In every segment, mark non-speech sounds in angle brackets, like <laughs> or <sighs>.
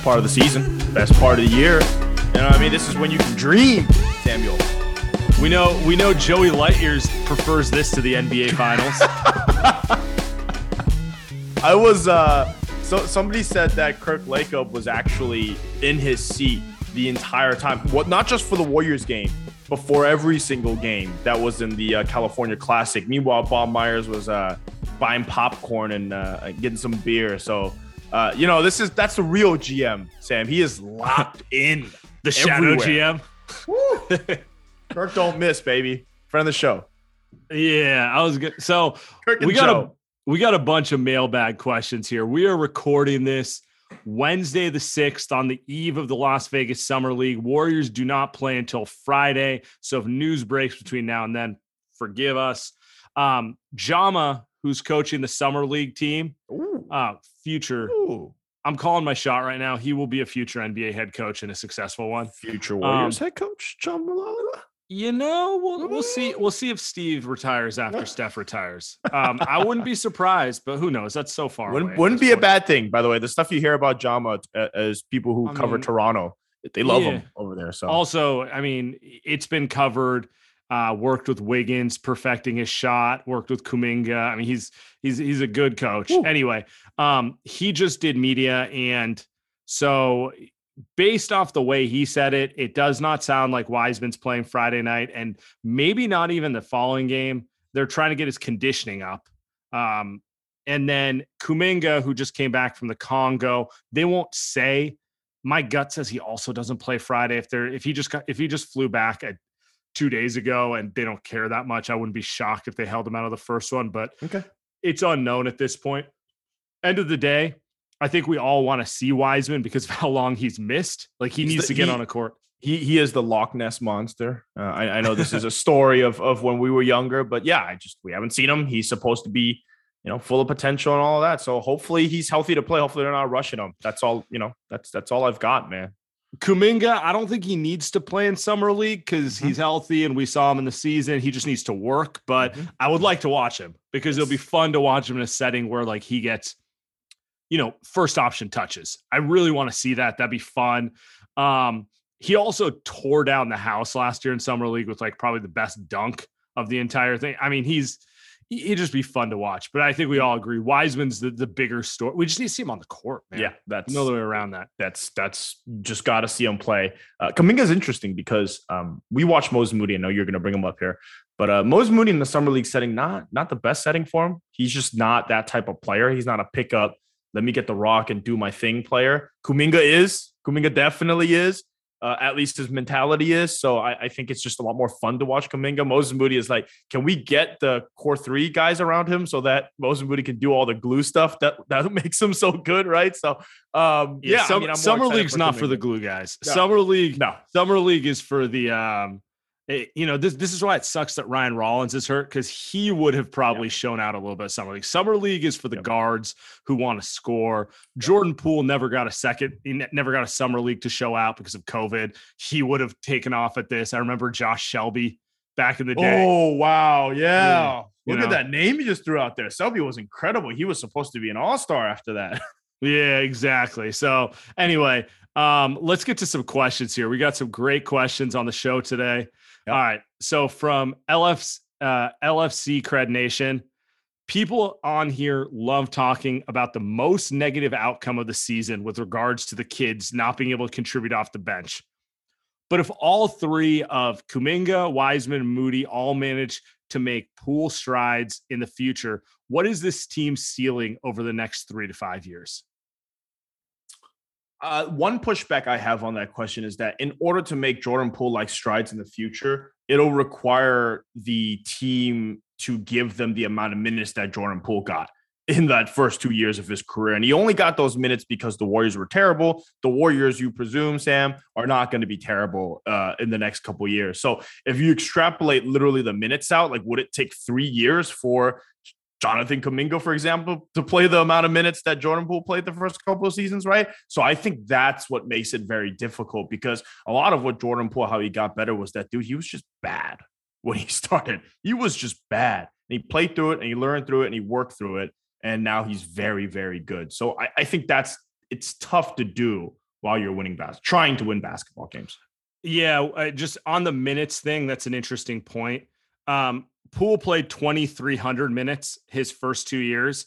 Best part of the season, best part of the year. You know what I mean? This is when you can dream, Samuel. We know we know Joey Lightyears prefers this to the NBA Finals. <laughs> I was uh so somebody said that Kirk Lacob was actually in his seat the entire time. What not just for the Warriors game, but for every single game that was in the uh, California Classic. Meanwhile, Bob Myers was uh buying popcorn and uh, getting some beer. So uh, you know, this is that's the real GM, Sam. He is locked <laughs> in. the Shadow Everywhere. GM. Kirk don't miss, baby. Friend of the show. Yeah, I was good. So we got Joe. a we got a bunch of mailbag questions here. We are recording this Wednesday the 6th on the eve of the Las Vegas Summer League. Warriors do not play until Friday. So if news breaks between now and then, forgive us. Um, Jama, who's coaching the Summer League team, Ooh. Uh, future, Ooh. I'm calling my shot right now. He will be a future NBA head coach and a successful one. Future Warriors Um, head coach John Mahlalela. You know, we'll, we'll see. We'll see if Steve retires after <laughs> Steph retires. Um, I wouldn't be surprised, but who knows? That's so far. Wouldn't, wouldn't be a bad thing, by the way. The stuff you hear about Jama uh, as people who I cover mean, Toronto, they love yeah. him over there. So Also, I mean, it's been covered. Uh, worked with Wiggins, perfecting his shot. Worked with Kuminga. I mean, he's he's he's a good coach. Woo. Anyway, um, he just did media, and so based off the way he said it, it does not sound like Wiseman's playing Friday night, and maybe not even the following game. They're trying to get his conditioning up. Um, and then Kuminga, who just came back from the Congo, they won't say. My gut says he also doesn't play Friday. If they're if he just got if he just flew back at two days ago and they don't care that much, I wouldn't be shocked if they held him out of the first one. But okay. it's unknown at this point. End of the day, I think we all want to see Wiseman because of <laughs> how long he's missed. Like he He's needs the- to get he- on a court. He he is the Loch Ness monster. Uh, I, I know this is a story of of when we were younger, but yeah, I just we haven't seen him. He's supposed to be, you know, full of potential and all of that. So hopefully he's healthy to play. Hopefully they're not rushing him. That's all. You know, that's that's all I've got, man. Kuminga, I don't think he needs to play in summer league because Mhm. he's healthy and we saw him in the season. He just needs to work. But Mhm. I would like to watch him because it'll be fun to watch him in a setting where like he gets, you know, first option touches. I really want to see that. That'd be fun. Um, he also tore down the house last year in summer league with like probably the best dunk of the entire thing. I mean, he's he'd just be fun to watch. But I think we all agree Wiseman's the, the bigger story. We just need to see him on the court, man. Yeah, that's no other way around that. that's that's just got to see him play. Uh, Kuminga's interesting because um, we watched Moses Moody. I know you're going to bring him up here, but uh, Moses Moody in the summer league setting not not the best setting for him. He's just not that type of player. He's not a pickup. Let me get the rock and do my thing player. Kuminga is. Kuminga definitely is. Uh, at least his mentality is. So I, I think it's just a lot more fun to watch Kuminga. Moses Moody is like, can we get the core three guys around him so that Moses Moody can do all the glue stuff that that <laughs> makes him so good, right? So um, yeah, I Sum- mean, I'm summer league's not for the glue guys. No. Summer league, No, summer league is for the um, it, you know, this this is why it sucks that Ryan Rollins is hurt because he would have probably yeah. shown out a little bit summer league. Summer league is for the yep. guards who want to score. Jordan Poole never got a second, he never got a summer league to show out because of COVID. He would have taken off at this. I remember Josh Selby back in the day. Oh wow, yeah. Look know? at that name you just threw out there. Selby was incredible. He was supposed to be an all star after that. <laughs> yeah, exactly. So anyway, um, let's get to some questions here. We got some great questions on the show today. All right. So from LFC, uh, LFC Cred Nation, people on here love talking about the most negative outcome of the season with regards to the kids not being able to contribute off the bench. But if all three of Kuminga, Wiseman, Moody all manage to make Poole strides in the future, what is this team's ceiling over the next three to five years? Uh, one pushback I have on that question is that in order to make Jordan Poole like strides in the future, it'll require the team to give them the amount of minutes that Jordan Poole got in that first two years of his career. And he only got those minutes because the Warriors were terrible. The Warriors, you presume, Sam, are not going to be terrible uh, in the next couple years. So if you extrapolate literally the minutes out, like would it take three years for Jonathan Kuminga, for example, to play the amount of minutes that Jordan Poole played the first couple of seasons, right? So I think that's what makes it very difficult because a lot of what Jordan Poole, how he got better was that dude, he was just bad <laughs> when he started. He was just bad. And he played through it and he learned through it and he worked through it. And now he's very, very good. So I, I think that's it's tough to do while you're winning bas- trying to win basketball games. Yeah, uh, just on the minutes thing, that's an interesting point. Um, Poole played 2,300 minutes his first two years.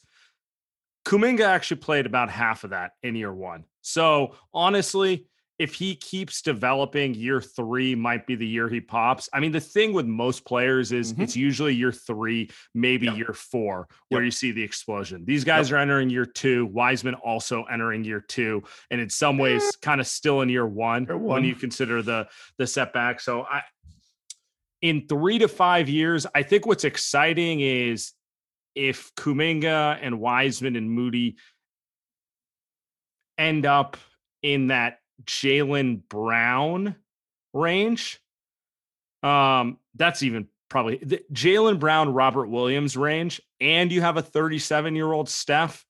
Kuminga actually played about half of that in year one. So honestly, if he keeps developing, year three might be the year he pops. I mean, the thing with most players is mm-hmm. it's usually year three, maybe yep. year four, where yep. you see the explosion. These guys yep. are entering year two. Wiseman also entering year two, and in some ways, kind of still in year one, year one, when you consider the the setback. So I, in three to five years, I think what's exciting is if Kuminga and Wiseman and Moody end up in that Jaylen Brown range. Um, that's even probably Jaylen Brown, Robert Williams range, and you have a 37 year old Steph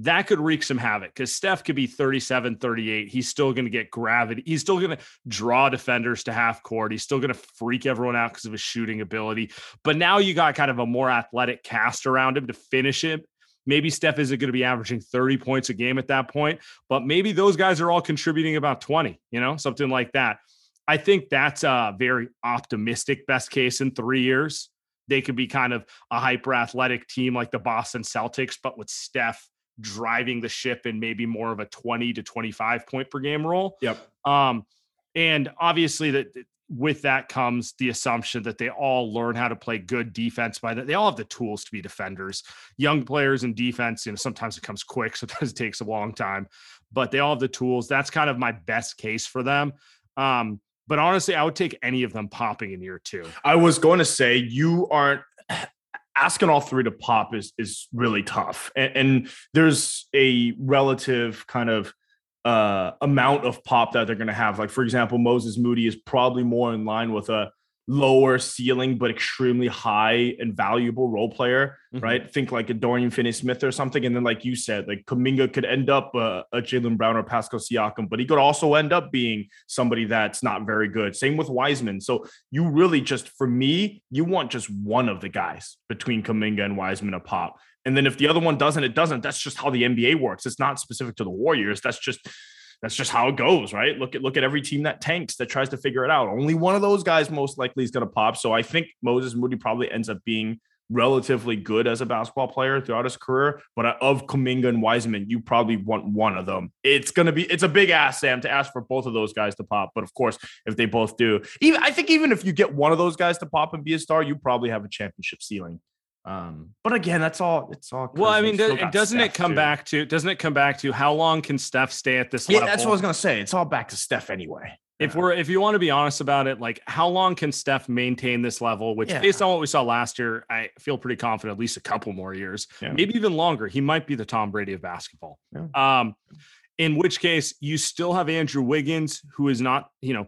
that could wreak some havoc because Steph could be 37, 38. He's still going to get gravity. He's still going to draw defenders to half court. He's still going to freak everyone out because of his shooting ability. But now you got kind of a more athletic cast around him to finish him. Maybe Steph isn't going to be averaging 30 points a game at that point, but maybe those guys are all contributing about 20, you know, something like that. I think that's a very optimistic best case in three years. They could be kind of a hyper athletic team like the Boston Celtics, but with Steph driving the ship in maybe more of a 20 to 25 point per game role. Yep. Um, and obviously that with that comes the assumption that they all learn how to play good defense by that they all have the tools to be defenders young players in defense you know sometimes it comes quick <laughs> sometimes it takes a long time but they all have the tools that's kind of my best case for them um, but honestly i would take any of them popping in year two i was going to say you aren't asking all three to pop is is really tough, and, and there's a relative kind of uh, amount of pop that they're going to have. Like for example, Moses Moody is probably more in line with a lower ceiling but extremely high and valuable role player, mm-hmm. right? Think like a Dorian Finney-Smith or something, and then like you said, like Kuminga could end up a, a Jaylen Brown or Pascal Siakam, but he could also end up being somebody that's not very good. Same with Wiseman. So you really just, for me, you want just one of the guys between Kuminga and Wiseman a pop. And then if the other one doesn't, it doesn't. That's just how the NBA works. It's not specific to the Warriors. That's just that's just how it goes, right? Look at look at every team that tanks that tries to figure it out. Only one of those guys most likely is going to pop. So I think Moses Moody probably ends up being relatively good as a basketball player throughout his career. But of Kuminga and Wiseman, you probably want one of them. It's gonna be it's a big ass, Sam, to ask for both of those guys to pop. But of course, if they both do, even I think even if you get one of those guys to pop and be a star, you probably have a championship ceiling. Um, but again, that's all. It's all. Well, I mean, doesn't it come too. back to? Doesn't it come back to how long can Steph stay at this level? yeah, level? that's what I was gonna say. It's all back to Steph anyway. If we're if you want to be honest about it, like how long can Steph maintain this level? Which, yeah. based on what we saw last year, I feel pretty confident at least a couple more years, yeah. maybe even longer. He might be the Tom Brady of basketball. Um, in which case, you still have Andrew Wiggins, who is not, you know,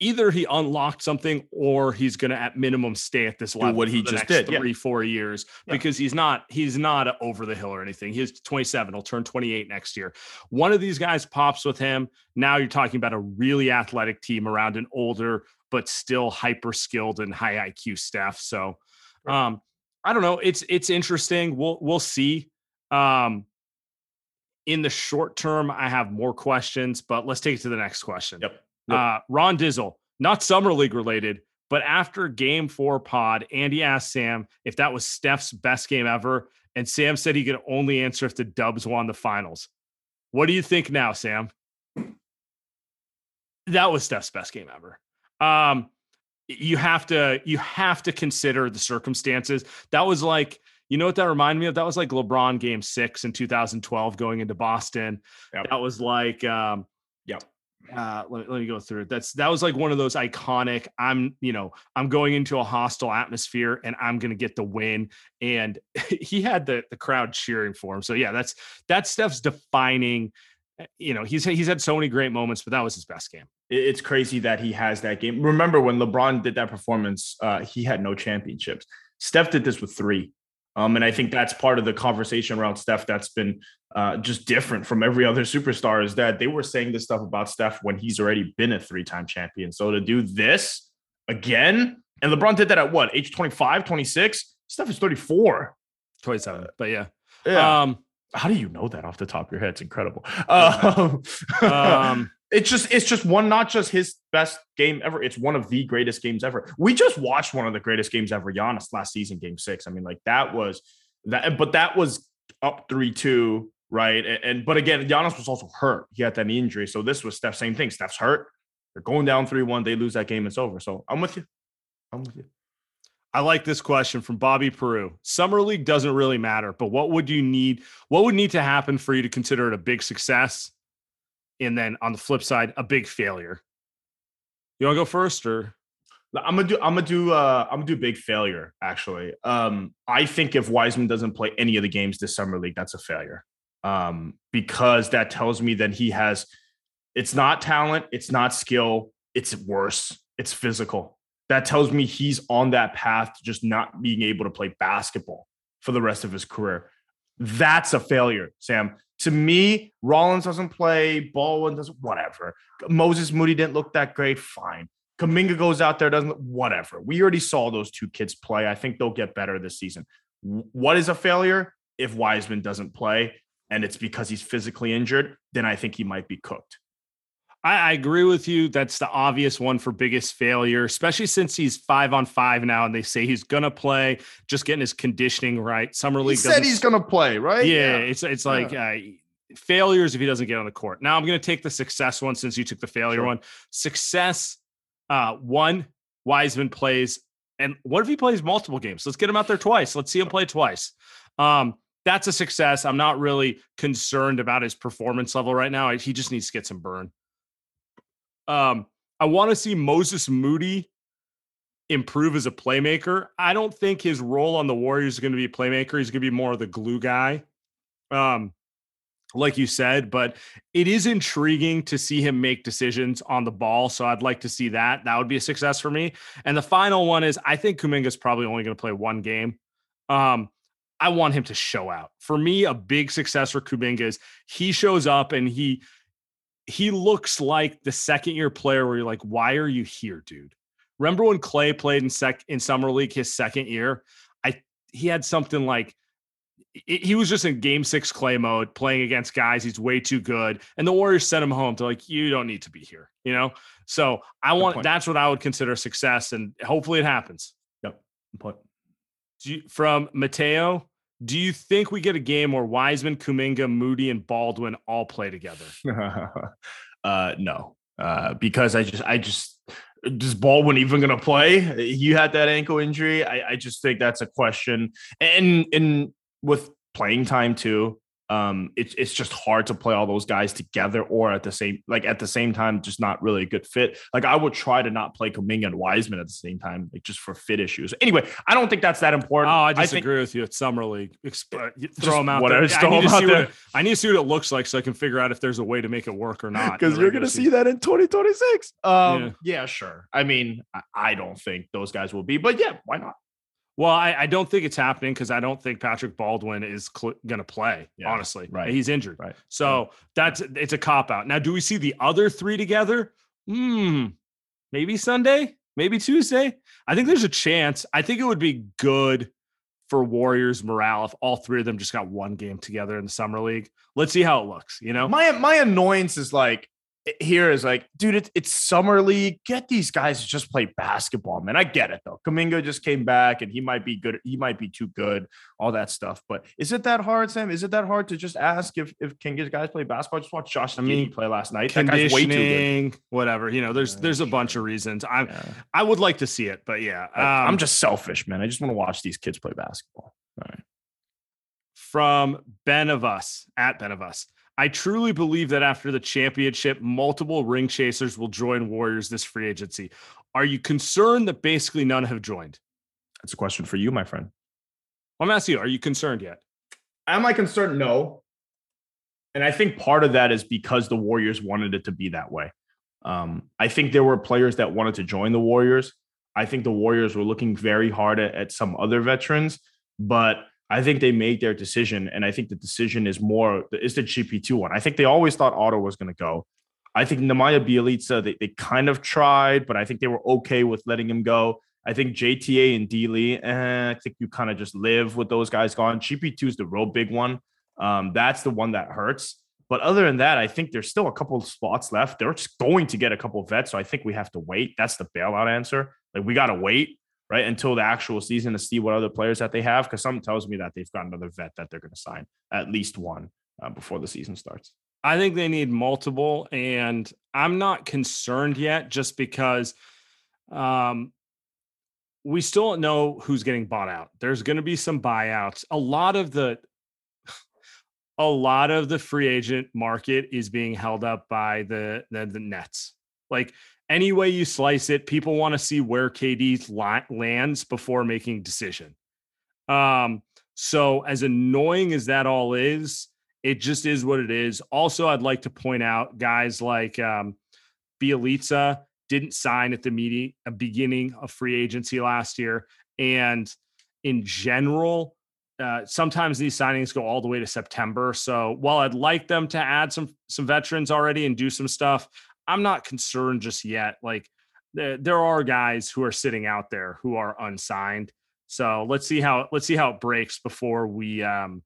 either he unlocked something or he's going to at minimum stay at this level what he just did, yeah. three four years Yeah. because he's not he's not over the hill or anything. He's 27 he'll turn 28 next year. One of these guys pops with him. Now you're talking about a really athletic team around an older but still hyper skilled and high iq Steph so um i don't know. It's it's interesting. We'll we'll see. Um in the short term i have more questions but let's take it to the next question. Yep. Yep. uh, Ron Dizzle, not summer league related, but after game four pod, Andy asked Sam if that was Steph's best game ever. And Sam said he could only answer if the Dubs won the finals. What do you think now, Sam? That was Steph's best game ever. Um, you have to you have to consider the circumstances. That was like, you know what that reminded me of? That was like LeBron game six in 2012 going into Boston. Yep. That was like um Yep. Uh let, let me go through it that's that was like one of those iconic i'm you know i'm going into a hostile atmosphere and i'm gonna get the win and <laughs> he had the the crowd cheering for him so yeah that's that's steph's defining uh, you know he's he's had so many great moments but that was his best game It's crazy that he has that game. Remember when LeBron did that performance, uh, he had no championships. Steph did this with three. Um, and I think that's part of the conversation around Steph that's been uh, just different from every other superstar is that they were saying this stuff about Steph when he's already been a three time champion. So to do this again, and LeBron did that at what, age 25, 26? Steph is 34. 27 but yeah, Yeah. um How do you know that off the top of your head? It's incredible. <laughs> Um, <laughs> um it's just it's just one not just his best game ever it's one of the greatest games ever. We just watched one of the greatest games ever Giannis last season game 6 i mean like that was that but that was up 3-2 right? And, and but again Giannis was also hurt. He had that knee injury. So this was Steph same thing. Steph's hurt. They're going down 3-1 they lose that game. It's over. So i'm with you. I'm with you. I like this question from Bobby Peru. Summer league doesn't really matter, but what would you need? What would need to happen for you to consider it a big success? And then on the flip side, a big failure. You want to go first or? I'm gonna do. I'm gonna do. Uh, I'm gonna do big failure. Actually, um, I think if Wiseman doesn't play any of the games this summer league, that's a failure. Um, because that tells me that he has. It's not talent. It's not skill. It's worse. It's physical. That tells me he's on that path to just not being able to play basketball for the rest of his career. That's a failure, Sam. To me, Rollins doesn't play. Baldwin doesn't. Whatever. Moses Moody didn't look that great. Fine. Kuminga goes out there, doesn't whatever. We already saw those two kids play. I think they'll get better this season. What is a failure? If Wiseman doesn't play and it's because he's physically injured, then I think he might be cooked. I, I agree with you. That's the obvious one for biggest failure, especially since he's five on five now, and they say he's gonna play. Just getting his conditioning right. Summer He league said he's going to play, right? yeah, it's it's like uh, failures if he doesn't get on the court. Now I'm going to take the success one since you took the failure Sure. one. Success, uh, one Wiseman plays, and what if he plays multiple games? Let's get him out there twice. Let's see him play twice. Um, that's a success. I'm not really concerned about his performance level right now. He just needs to get some burn. Um, I want to see Moses Moody improve as a playmaker. I don't think his role on the Warriors is going to be playmaker. He's going to be more of the glue guy. Um, like you said, but it is intriguing to see him make decisions on the ball. So I'd like to see that. That would be a success for me. And the final one is I think Kuminga is probably only going to play one game. Um, I want him to show out. For me, a big success for Kuminga is he shows up and he he looks like the second year player where you're like, why are you here, dude? Remember when Clay played in sec in summer league his second year? I he had something like he he was just in game six Clay mode, playing against guys. He's way too good, and the Warriors sent him home. They're like, you don't need to be here, you know. So I want point. that's what I would consider success, and hopefully it happens. Yep. You, from Mateo, do you think we get a game where Wiseman, Kuminga, Moody, and Baldwin all play together? <laughs> uh, no, uh, because I just, I just, does Baldwin even going to play? You had that ankle injury. I, I just think that's a question. And and with playing time too, um, it's it's just hard to play all those guys together or at the same like at the same time, just not really a good fit. Like I would try to not play Kuminga and Wiseman at the same time, like just for fit issues. Anyway, I don't think that's that important. Oh, I think- disagree with you. It's summer league. Exp- you Just throw them out whatever, there. just I throw need, to 'em out see there. it, I need to see what it looks like so I can figure out if there's a way to make it work or not. because you're going to see that in 2026. Um, Yeah. yeah. sure. I mean, I, I don't think those guys will be, but yeah, why not? Well, I, I don't think it's happening because I don't think Patrick Baldwin is cl- going to play. Yeah, honestly, right. He's injured, Right. so that's it's a cop out. Now, do we see the other three together? Hmm. Maybe Sunday, maybe Tuesday. I think there's a chance. I think it would be good for Warriors morale if all three of them just got one game together in the summer league. Let's see how it looks. You know, My my annoyance is like here is like, dude, it's it's summer league. Get these guys to just play basketball, man. I get it though. Kuminga just came back and he might be good. He might be too good. All that stuff. But is it that hard, Sam? Is it that hard to just ask if if can guys play basketball? Just watch Josh I I mean, play last night. That guy's way too good. conditioning, whatever. You know, there's there's a bunch of reasons. I'm Yeah. I would like to see it, but yeah, I- I'm um, just selfish, man. I just want to watch these kids play basketball. All right. from Ben of Us at Ben of Us. I truly believe that after the championship, multiple ring chasers will join Warriors this free agency. Are you concerned that basically none have joined? That's a question for you, my friend. I'm asking you, are you concerned yet? Am I concerned? No. And I think part of that is because the Warriors wanted it to be that way. Um, I think there were players that wanted to join the Warriors. I think the Warriors were looking very hard at, at some other veterans, but I think they made their decision. And I think the decision is more is the GP2 one. I think they always thought Otto was going to go. I think Nemanja Bjelica, they, they kind of tried, but I think they were okay with letting him go. I think JTA and D Lee, eh, I think you kind of just live with those guys gone. GP2 is the real big one. Um, that's the one that hurts. But other than that, I think there's still a couple of spots left. They're just going to get a couple of vets. So I think we have to wait. That's the bailout answer. Like we got to wait, right, until the actual season to see what other players that they have. Because something tells me that they've got another vet that they're going to sign, at least one uh, before the season starts. I think they need multiple, and I'm not concerned yet just because um, we still don't know who's getting bought out. There's going to be some buyouts. A lot of the <sighs> a lot of the free agent market is being held up by the the, the Nets. Like any way you slice it, people want to see where KD lands before making decision. Um, so as annoying as that all is, it just is what it is. Also, I'd like to point out guys like um, Bjelica didn't sign at the beginning of free agency last year, and in general, uh, sometimes these signings go all the way to September. So while I'd like them to add some some veterans already and do some stuff, I'm not concerned just yet. Like there, there are guys who are sitting out there who are unsigned. So let's see how let's see how it breaks before we um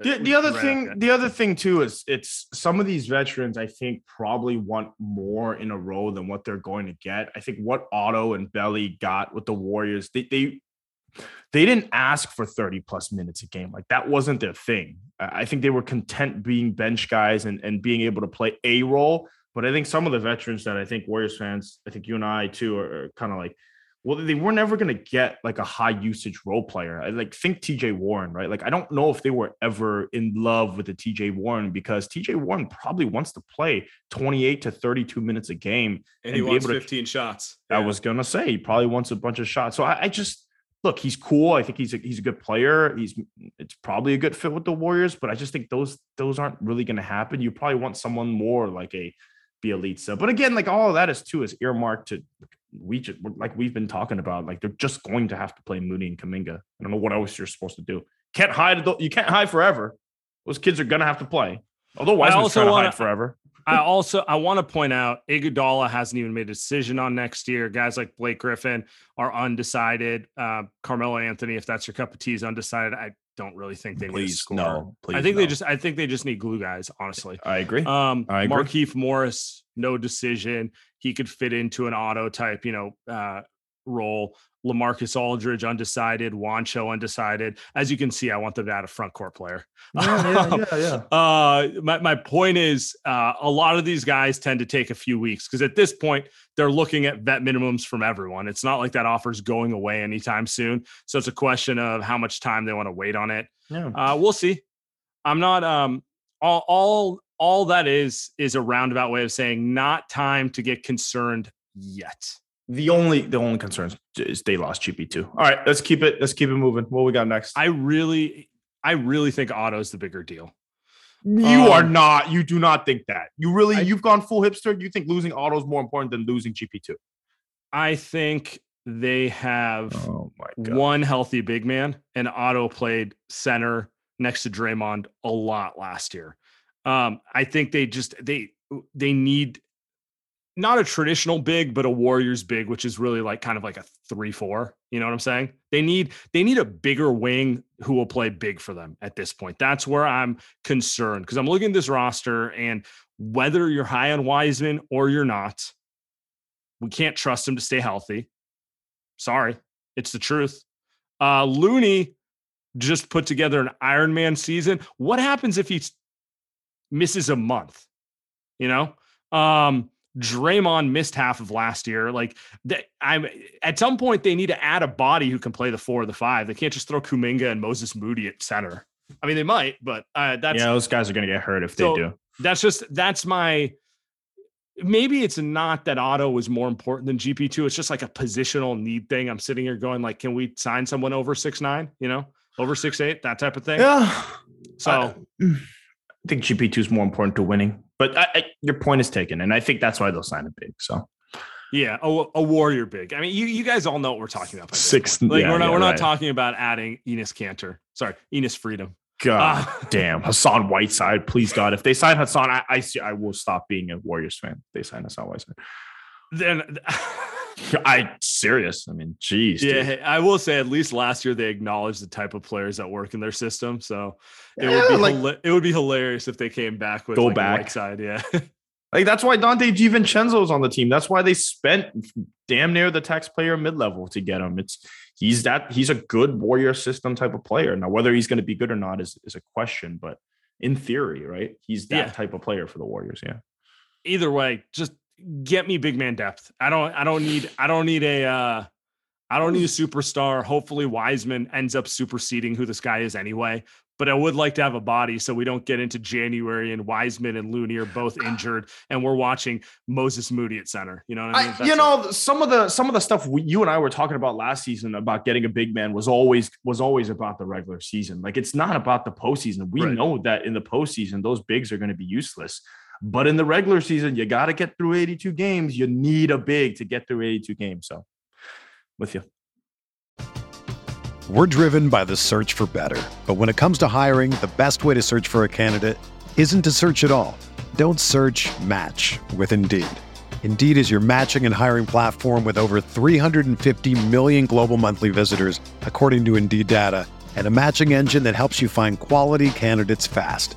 The, we the other thing, the other thing too is it's some of these veterans I think probably want more in a row than what they're going to get. I think what Otto and Belly got with the Warriors, they they they didn't ask for 30 plus minutes a game. Like that wasn't their thing. I I think they were content being bench guys and, and being able to play a role. But I think some of the veterans that I think Warriors fans, I think you and I too are, are kind of like, well, they were never going to get like a high usage role player. I like think TJ Warren, right? Like I don't know if they were ever in love with the TJ Warren because TJ Warren probably wants to play 28 to 32 minutes a game. and he he wants able to- 15 shots. I was gonna say he probably wants a bunch of shots. So I, I just look, he's cool. I think he's a, he's a good player. He's it's probably a good fit with the Warriors, but I just think those those aren't really gonna happen. You probably want someone more like a Bjelica. But again, like all of that is too is earmarked to we just like we've been talking about. Like they're just going to have to play Mooney and Kuminga. I don't know what else you're supposed to do. Can't hide. You can't hide forever. Those kids are gonna have to play. Although Wiseman's trying to wanna- hide forever. I also I want to point out Iguodala hasn't even made a decision on next year. Guys like Blake Griffin are undecided. Uh, Carmelo Anthony, if that's your cup of tea, is undecided. I don't really think they need Please score. no. Please I think they just I think they just need glue guys. Honestly, I agree. um, I agree. Markieff Morris, no decision. He could fit into an Otto type, you know, uh, role. Lamarcus Aldridge undecided. Juancho undecided. As you can see, I want them to add a front court player. yeah, yeah. <laughs> Uh, my, my point is, uh, a lot of these guys tend to take a few weeks because at this point they're looking at vet minimums from everyone. It's not like that offer's going away anytime soon. So it's a question of how much time they want to wait on it. Yeah. Uh, we'll see. I'm not um all all all that is is a roundabout way of saying not time to get concerned yet. The only the only concerns is they lost GP2. All right, let's keep it let's keep it moving. What we got next? I really I really think Otto's the bigger deal. You um, are not. You do not think that. You really I, you've gone full hipster. You think losing Otto is more important than losing GP2? I think they have oh one healthy big man, and Otto played center next to Draymond a lot last year. Um, I think they just they they need not a traditional big, but a Warriors big, which is really like kind of like a three four. You know what I'm saying? They need they need a bigger wing who will play big for them at this point. That's where I'm concerned because I'm looking at this roster and whether you're high on Wiseman or you're not, we can't trust him to stay healthy. Sorry, it's the truth. Uh, Looney just put together an Ironman season. What happens if he misses a month? You know, um, Draymond missed half of last year. Like I'm at some point they need to add a body who can play the four or the five. They can't just throw Kuminga and Moses Moody at center. I mean, they might, but uh, that's yeah, those guys are going to get hurt if so they do. That's just that's my. Maybe it's not that Otto was more important than GP two. It's just like a positional need thing. I'm sitting here going like, can we sign someone over six nine? You know, over six eight, that type of thing. Yeah. So I, I think GP two is more important to winning. But I, I, your point is taken, and I think that's why they'll sign a big. So. Yeah, a, a, warrior big. I mean, you you guys all know what we're talking about. Six. Like yeah, we're not yeah, we're not right. talking about adding Enes Kanter. Sorry, Enes Freedom. God uh, <laughs> damn, Hassan Whiteside. Please God, if they sign Hassan, I I, see, I will stop being a Warriors fan. If they sign Hassan Whiteside. Then <laughs> <laughs> I serious. I mean, geez. Yeah, hey, I will say at least last year they acknowledged the type of players that work in their system. So it yeah, would be like, it would be hilarious if they came back with go like back side. Yeah. <laughs> like that's why Donte DiVincenzo is on the team. That's why they spent damn near the taxpayer mid level to get him. It's he's that he's a good warrior system type of player. Now, whether he's going to be good or not is, is a question, but in theory, right? He's that yeah. type of player for the Warriors. Yeah. Either way, just get me big man depth. I don't I don't need I don't need a uh I don't need a superstar. Hopefully Wiseman ends up superseding who this guy is anyway. But I would like to have a body so we don't get into January and Wiseman and Looney are both injured and we're watching Moses Moody at center. You know what I mean? I, you know, it. some of the some of the stuff we, you and I were talking about last season about getting a big man was always was always about the regular season. Like it's not about the postseason. We right. know that in the postseason, those bigs are going to be useless. But in the regular season, you got to get through 82 games. You need a big to get through 82 games. So, with you. We're driven by the search for better. But when it comes to hiring, the best way to search for a candidate isn't to search at all. Don't search match with Indeed. Indeed is your matching and hiring platform with over 350 million global monthly visitors, according to Indeed data, and a matching engine that helps you find quality candidates fast.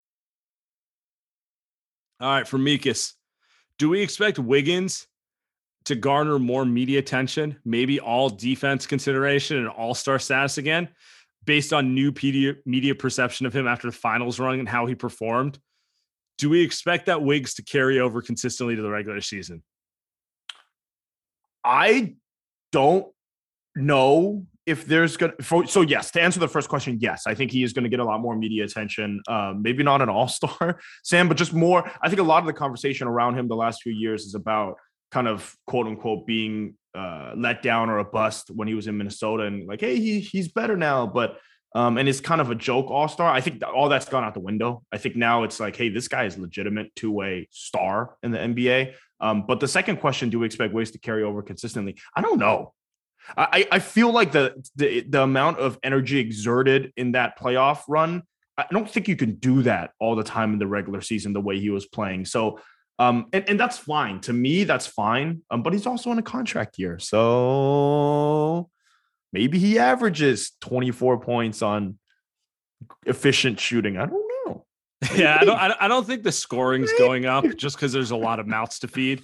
All right, for Mikas, do we expect Wiggins to garner more media attention, maybe all defense consideration and all star status again, based on new media, perception of him after the finals run and how he performed. Do we expect that Wiggs to carry over consistently to the regular season? I don't know if there's gonna for, so yes to answer the first question yes i think he is going to get a lot more media attention um, maybe not an all-star <laughs> sam but just more i think a lot of the conversation around him the last few years is about kind of quote unquote being uh, let down or a bust when he was in minnesota and like hey he, he's better now but um, and it's kind of a joke all-star. I think all that's gone out the window. I think now it's like hey this guy is legitimate two-way star in the nba um, but the second question do we expect ways to carry over consistently? I don't know I, I feel like the, the the amount of energy exerted in that playoff run, I don't think you can do that all the time in the regular season the way he was playing. So um, and, and that's fine. To me, that's fine. Um, but he's also in a contract year. So maybe he averages 24 points on efficient shooting. I don't know. <laughs> Yeah, I don't I don't think the scoring's going up just because there's a lot of mouths to feed.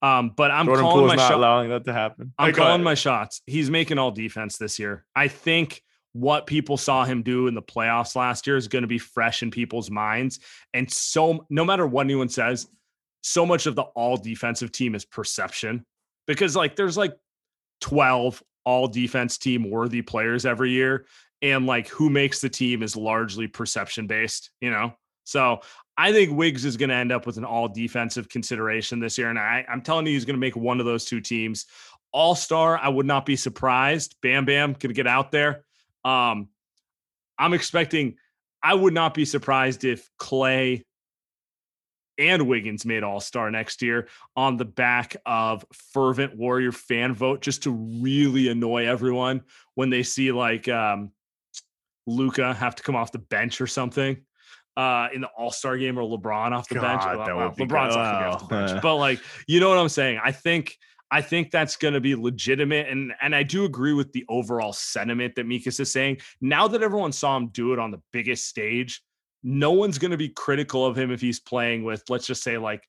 Um, but I'm Jordan calling my shot. allowing that to happen. I'm calling my shots. He's making all defense this year. I think what people saw him do in the playoffs last year is going to be fresh in people's minds. And so, no matter what anyone says, so much of the all defensive team is perception because, like, there's like 12 all defense team worthy players every year. And like, who makes the team is largely perception based, you know? So I think Wiggs is going to end up with an all defensive consideration this year. And I, I'm telling you, he's going to make one of those two teams. All star, I would not be surprised. Bam Bam could get out there. Um, I'm expecting, I would not be surprised if Clay and Wiggins made All Star next year on the back of fervent Warrior fan vote, just to really annoy everyone when they see like um, Luka have to come off the bench or something uh, in the All Star game or LeBron off the God, bench. Well, well, LeBron's not off the bench, but like you know what I'm saying. I think I think that's going to be legitimate, and and I do agree with the overall sentiment that Mikas is saying. Now that everyone saw him do it on the biggest stage, no one's going to be critical of him if he's playing with let's just say like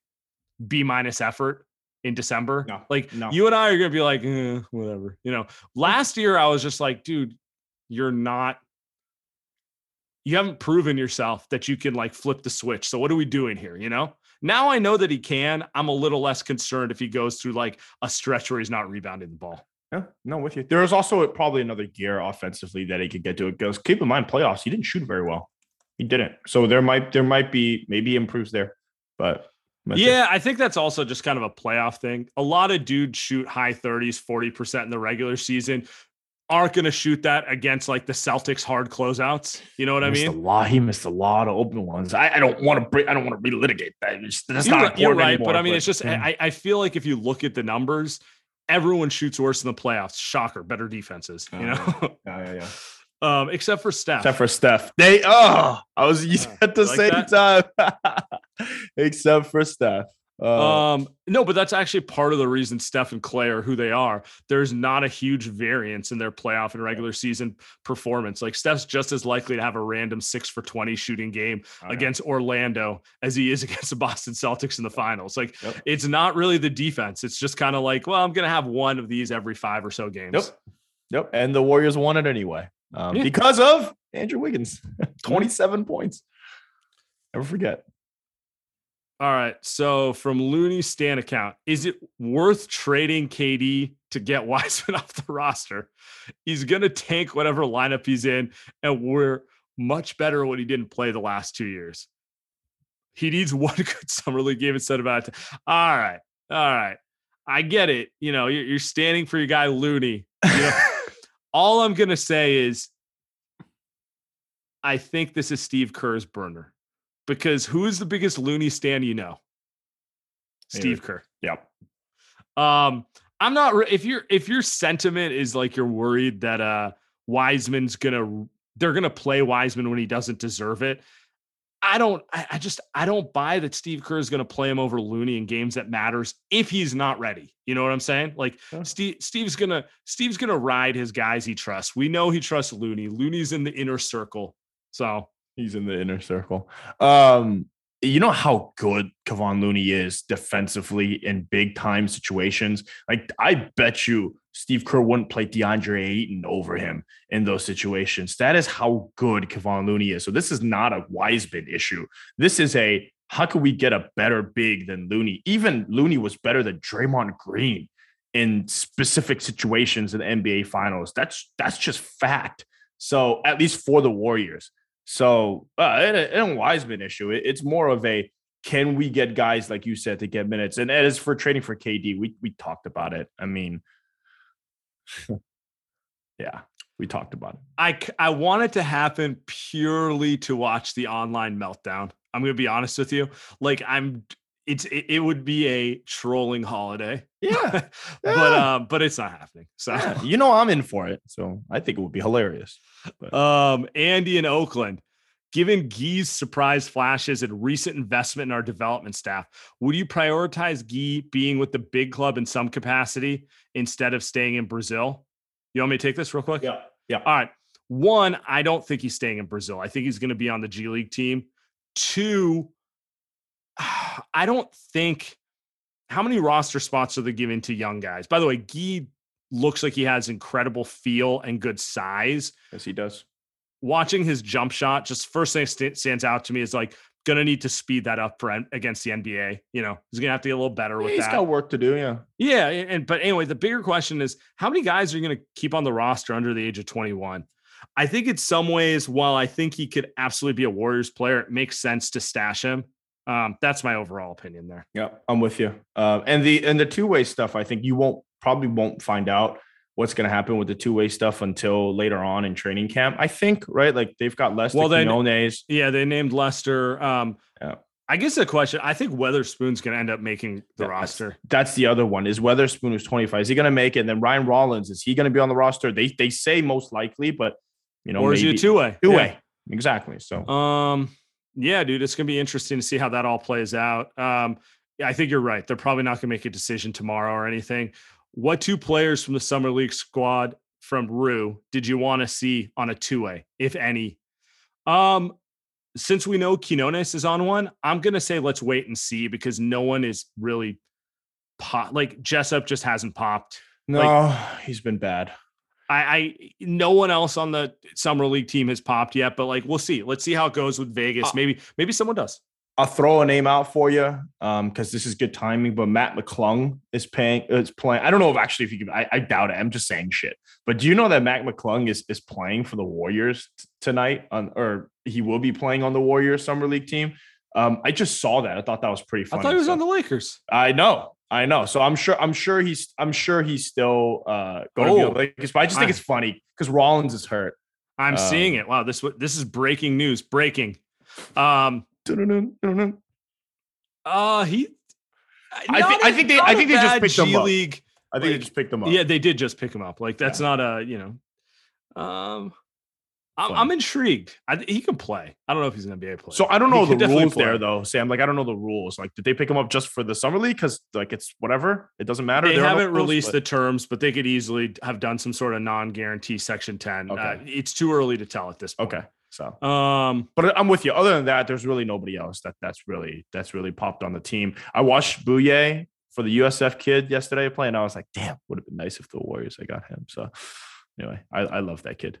B minus effort in December. No, like no. you and I are going to be like eh, whatever. You know, last year I was just like, dude, you're not you haven't proven yourself that you can like flip the switch. So what are we doing here? You know, now I know that he can. I'm a little less concerned if he goes through like a stretch where he's not rebounding the ball. Yeah, no, with you. There is also probably another gear offensively that he could get to. It goes. Keep in mind, playoffs. He didn't shoot very well. He didn't. So there might there might be maybe improves there, but yeah, I think that's also just kind of a playoff thing. A lot of dudes shoot high 30s, 40% in the regular season aren't going to shoot that against like the Celtics hard closeouts. You know what I mean? A lot. He missed a lot of open ones. I, I don't want to. I don't want to relitigate that. It's, that's you're not right, you're right, anymore, but I mean, but, it's just. Yeah. I, I feel like if you look at the numbers, everyone shoots worse in the playoffs. Shocker, better defenses. You know? <laughs> yeah, yeah, yeah. Um, except for Steph. Except for Steph. They oh, I was at the same time. <laughs> except for Steph. Uh, um, no, but that's actually part of the reason Steph and Clay are who they are. There's not a huge variance in their playoff and regular season performance. Like Steph's just as likely to have a random six for 20 shooting game against. Orlando as he is <laughs> against the Boston Celtics in the finals. Like yep. it's not really the defense. It's just kind of like, well, I'm going to have one of these every five or so games. Yep. Yep. And the Warriors won it anyway um, yeah. because of Andrew Wiggins, <laughs> 27 points. Never forget. All right. So from Looney Stan account, is it worth trading KD to get <laughs> Wiseman off the roster? He's going to tank whatever lineup he's in, and we're much better when he didn't play the last two years. He needs <laughs> one good summer league game instead of out. All right. All right. I get it. You know, you're, you're standing for your guy Looney. You know, <laughs> all I'm going to say is I think this is Steve Kerr's burner because who is the biggest Looney stand you know? Steve Kerr. Yep. Um, I'm not re- if your if your sentiment is like you're worried that uh Wiseman's gonna they're gonna play Wiseman when he doesn't deserve it. I don't I, I just I don't buy that Steve Kerr is gonna play him over Looney in games that matters if he's not ready. You know what I'm saying? Like Steve Steve's gonna Steve's gonna ride his guys he trusts. We know he trusts Looney. Looney's in the inner circle. So He's in the inner circle. Um, you know how good Kevon Looney is defensively in big time situations. Like I bet you Steve Kerr wouldn't play DeAndre Ayton over him in those situations. That is how good Kevon Looney is. So this is not a Wiseman issue. This is a how can we get a better big than Looney? Even Looney was better than Draymond Green in specific situations in the NBA finals. That's that's just fact. So at least for the Warriors. So uh, it, it a Wiseman issue. It, it's more of a can we get guys like you said to get minutes? And as for trading for KD, we we talked about it. I mean, <laughs> yeah, we talked about it. I I want it to happen purely to watch the online meltdown. I'm gonna be honest with you. Like I'm it's it, it would be a trolling holiday. Yeah. <laughs> but um, but it's not happening. So Yeah, <laughs> you know I'm in for it. So I think it would be hilarious. um Andy in Oakland. Given Gee's surprise flashes and recent investment in our development staff, would you prioritize Gee being with the big club in some capacity instead of staying in Brazil? You want me to take this real quick? Yeah. Yeah. All right. One, I don't think he's staying in Brazil. I think he's going to be on the G League team. Two, <sighs> I don't think how many roster spots are they giving to young guys? By the way, Gui looks like he has incredible feel and good size. Yes, he does. Watching his jump shot, just first thing stands out to me is like gonna need to speed that up for against the NBA. You know, he's gonna have to get a little better with He's that. He's got work to do. Yeah. Yeah, and but anyway, the bigger question is how many guys are you going to keep on the roster under the age of 21? I think in some ways, while I think he could absolutely be a Warriors player, it makes sense to stash him. Um, that's my overall opinion there. Yeah, I'm with you. Uh, and the and the two way stuff, I think you won't probably won't find out what's going to happen with the two way stuff until later on in training camp. I think right, like they've got less Well, then- Quinones. Yeah, they named Lester. Um, Yeah. I guess the question, I think Weatherspoon's going to end up making the Yeah, roster. That's the other one. Is Weatherspoon who's 25? Is he going to make it? And then Ryan Rollins is he going to be on the roster? They they say most likely, but you know, or is he a two way? two way exactly. So Um, yeah, dude, it's gonna be interesting to see how that all plays out. Um, I think you're right. They're probably not gonna make a decision tomorrow or anything. What two players from the summer league squad from Rue did you want to see on a two way, if any? Um, since we know Quinones is on one, I'm gonna say let's wait and see because no one is really pop like Jessup just hasn't popped. no, he's been bad. I, I no one else on the summer league team has popped yet, but like we'll see. Let's see how it goes with Vegas. Uh, maybe maybe someone does. I'll throw a name out for you um because this is good timing. But Mac McClung is paying is playing. I don't know if actually if you can. I, I doubt it. I'm just saying shit. But do you know that Mac McClung is is playing for the Warriors t- tonight on or he will be playing on the Warriors summer league team? Um, I just saw that. I thought that was pretty funny. I thought he was So- on the Lakers. I know. I know. So I'm sure. I'm sure he's. I'm sure he's still uh going to be Oh. Lakers. But I just think I- it's funny because Rollins is hurt. I'm seeing Um, it. Wow, this this is breaking news. Breaking. Um. Uh he. I think- a- I think they- I think they just picked him up. League. I think they just picked them up. Yeah, they did just pick him up. Like that's not a you know. Um. I'm, I'm intrigued. I, he can play. I don't know if he's an NBA player. So I don't know could the rules there though, Sam. Like I don't know the rules. Like, did they pick him up just for the summer league? Because like it's whatever. It doesn't matter. They There haven't rules, released the terms, but they could easily have done some sort of non-guarantee Section 10. Uh, Okay. it's too early to tell at this point. Okay. So, Um. but I'm with you. Other than that, there's really nobody else that that's really that's really popped on the team. I watched Bouyea for the USF kid yesterday play, and I was like, damn, would have been nice if the Warriors had got him. So, anyway, I, I love that kid.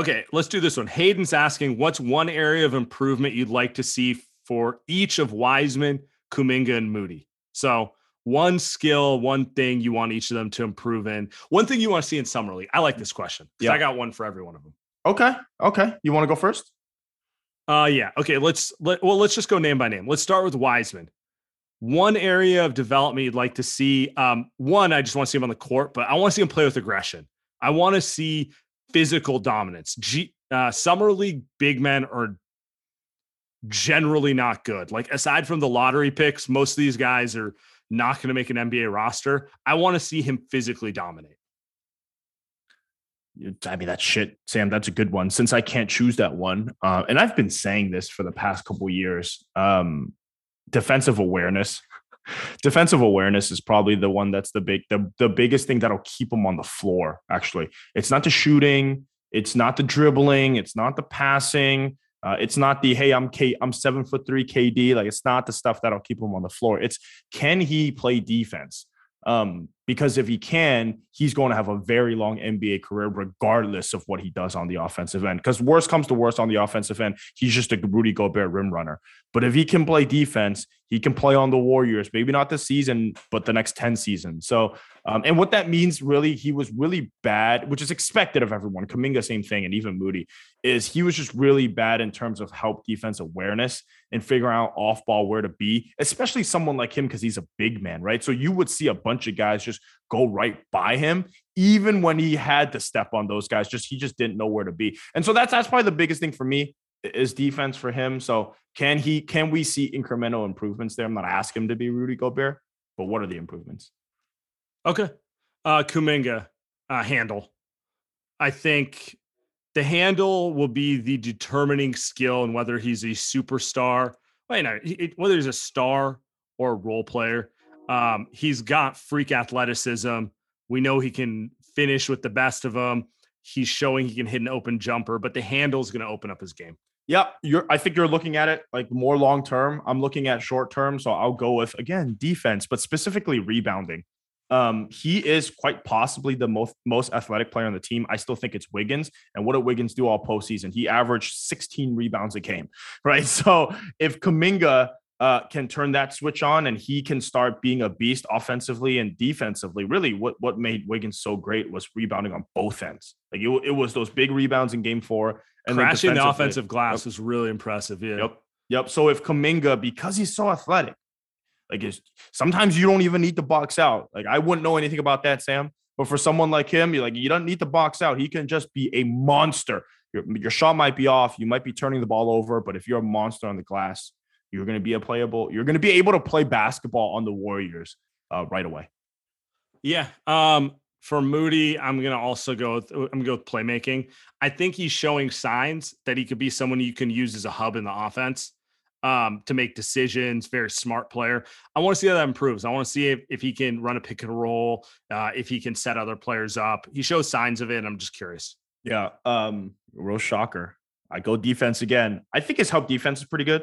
Okay, let's do this one. Hayden's asking, what's one area of improvement you'd like to see for each of Wiseman, Kuminga, and Moody? So one skill, one thing you want each of them to improve in. One thing you want to see in summer league. I like this question because Yeah. I got one for every one of them. Okay. Okay. You want to go first? Uh yeah. Okay, let's let well, let's just go name by name. Let's start with Wiseman. One area of development you'd like to see. Um, one, I just want to see him on the court, but I want to see him play with aggression. I want to see physical dominance. G, uh, summer league big men are generally not good. Like aside from the lottery picks, most of these guys are not going to make an NBA roster. I want to see him physically dominate. I mean, that shit, Sam. That's a good one. Since I can't choose that one, uh, and I've been saying this for the past couple years. Um, defensive awareness. Defensive awareness is probably the one that's the big the, the biggest thing that'll keep him on the floor actually it's not the shooting it's not the dribbling it's not the passing uh, it's not the hey i'm k i'm seven foot three kd like it's not the stuff that'll keep him on the floor it's can he play defense um, because if he can, he's going to have a very long NBA career, regardless of what he does on the offensive end. Because worst comes to worst on the offensive end, he's just a Rudy Gobert rim runner. But if he can play defense, he can play on the Warriors. Maybe not this season, but the next ten seasons. So, um, and what that means, really, he was really bad, which is expected of everyone. Kuminga, same thing, and even Moody is he was just really bad in terms of help defense awareness and figuring out off ball where to be, especially someone like him because he's a big man, right? So you would see a bunch of guys just go right by him, even when he had to step on those guys. Just he just didn't know where to be, and so that's that's probably the biggest thing for me is defense for him. So can he can we see incremental improvements there? I'm not asking him to be Rudy Gobert, but what are the improvements? Okay, uh, Kuminga uh, handle. I think the handle will be the determining skill and whether he's a superstar. Well, know, whether he's a star or a role player. Um, he's got freak athleticism. We know he can finish with the best of them. He's showing he can hit an open jumper, but the handle is going to open up his game. Yep, you're. I think you're looking at it like more long term. I'm looking at short term, so I'll go with again defense, but specifically rebounding. Um, he is quite possibly the most most athletic player on the team. I still think it's Wiggins. And what did Wiggins do all postseason? He averaged 16 rebounds a game, <laughs> right? So if Kuminga uh, can turn that switch on and he can start being a beast offensively and defensively. Really, what what made Wiggins so great was rebounding on both ends. Like it, it was those big rebounds in Game Four and crashing the offensive glass yep. was really impressive. Yeah. Yep. Yep. So if Kuminga, because he's so athletic, like sometimes you don't even need to box out. Like I wouldn't know anything about that, Sam. But for someone like him, you're like you don't need to box out. He can just be a monster. Your, your shot might be off. You might be turning the ball over, but if you're a monster on the glass, you're going to be a playable. You're going to be able to play basketball on the Warriors uh, right away. Yeah. Um, for Moody, I'm to also go. With, I'm to go with playmaking. I think he's showing signs that he could be someone you can use as a hub in the offense um, to make decisions. Very smart player. I want to see how that improves. I want to see if, if he can run a pick and roll, uh, if he can set other players up. He shows signs of it. I'm just curious. Yeah. Um, real shocker. I go defense again. I think his help defense is pretty good.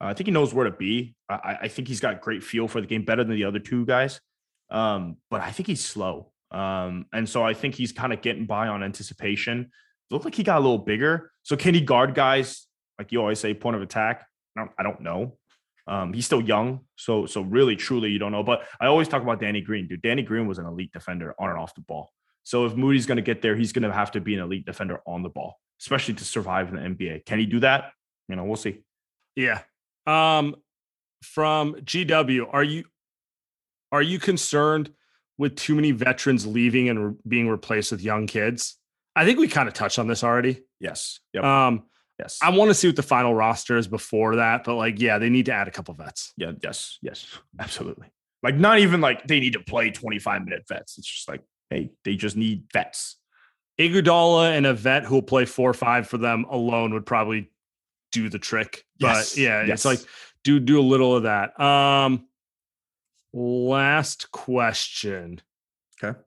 Uh, I think he knows where to be. I, I, think he's got great feel for the game, better than the other two guys. Um, but I think he's slow. Um, and so I think he's kind of getting by on anticipation. Looked like he got a little bigger. So can he guard guys like you always say, point of attack? I don't, I don't know. Um, he's still young, so so really truly you don't know. But I always talk about Danny Green, dude. Danny Green was an elite defender on and off the ball. So if Moody's going to get there, he's going to have to be an elite defender on the ball, especially to survive in the NBA. Can he do that? You know, we'll see. Yeah, um, from GW, are you are you concerned with too many veterans leaving and re- being replaced with young kids? I think we kind of touched on this already. Yes. Yep. Um, yes. I want to see what the final roster is before that, but like, yeah, they need to add a couple vets. Yeah. Yes. Yes. Absolutely. Like, not even like they need to play 25 minute vets. It's just like, hey, they just need vets. Iguodala and a vet who will play four or five for them alone would probably do the trick. Yes. But yeah, yes. it's like do do a little of that. Um last question. Okay.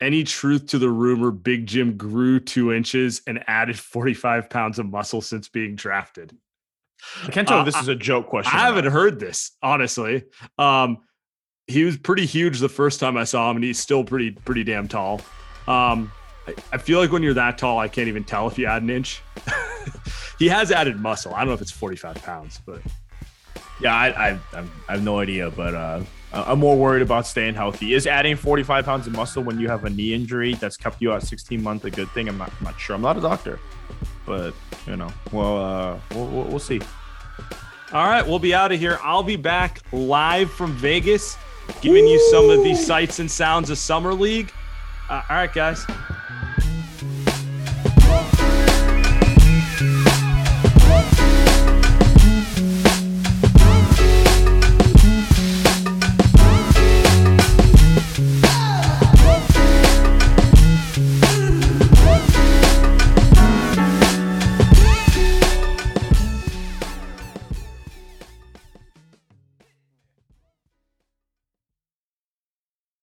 Any truth to the rumor Big Jim grew two inches and added 45 pounds of muscle since being drafted? I can't tell uh, if this is a joke question. I haven't heard this, honestly. Um, he was pretty huge the first time I saw him, and he's still pretty, pretty damn tall. Um, I feel like when you're that tall, I can't even tell if you add an inch. <laughs> he has added muscle. I don't know if it's 45 pounds, but yeah, I, I, I have no idea, but uh, I'm more worried about staying healthy. Is adding 45 pounds of muscle when you have a knee injury that's kept you out 16 months a good thing? I'm not, I'm not sure. I'm not a doctor, but you know, well, uh, we'll, we'll see. All right, we'll be out of here. I'll be back live from Vegas, giving Ooh. you some of the sights and sounds of Summer League. Uh, all right, guys.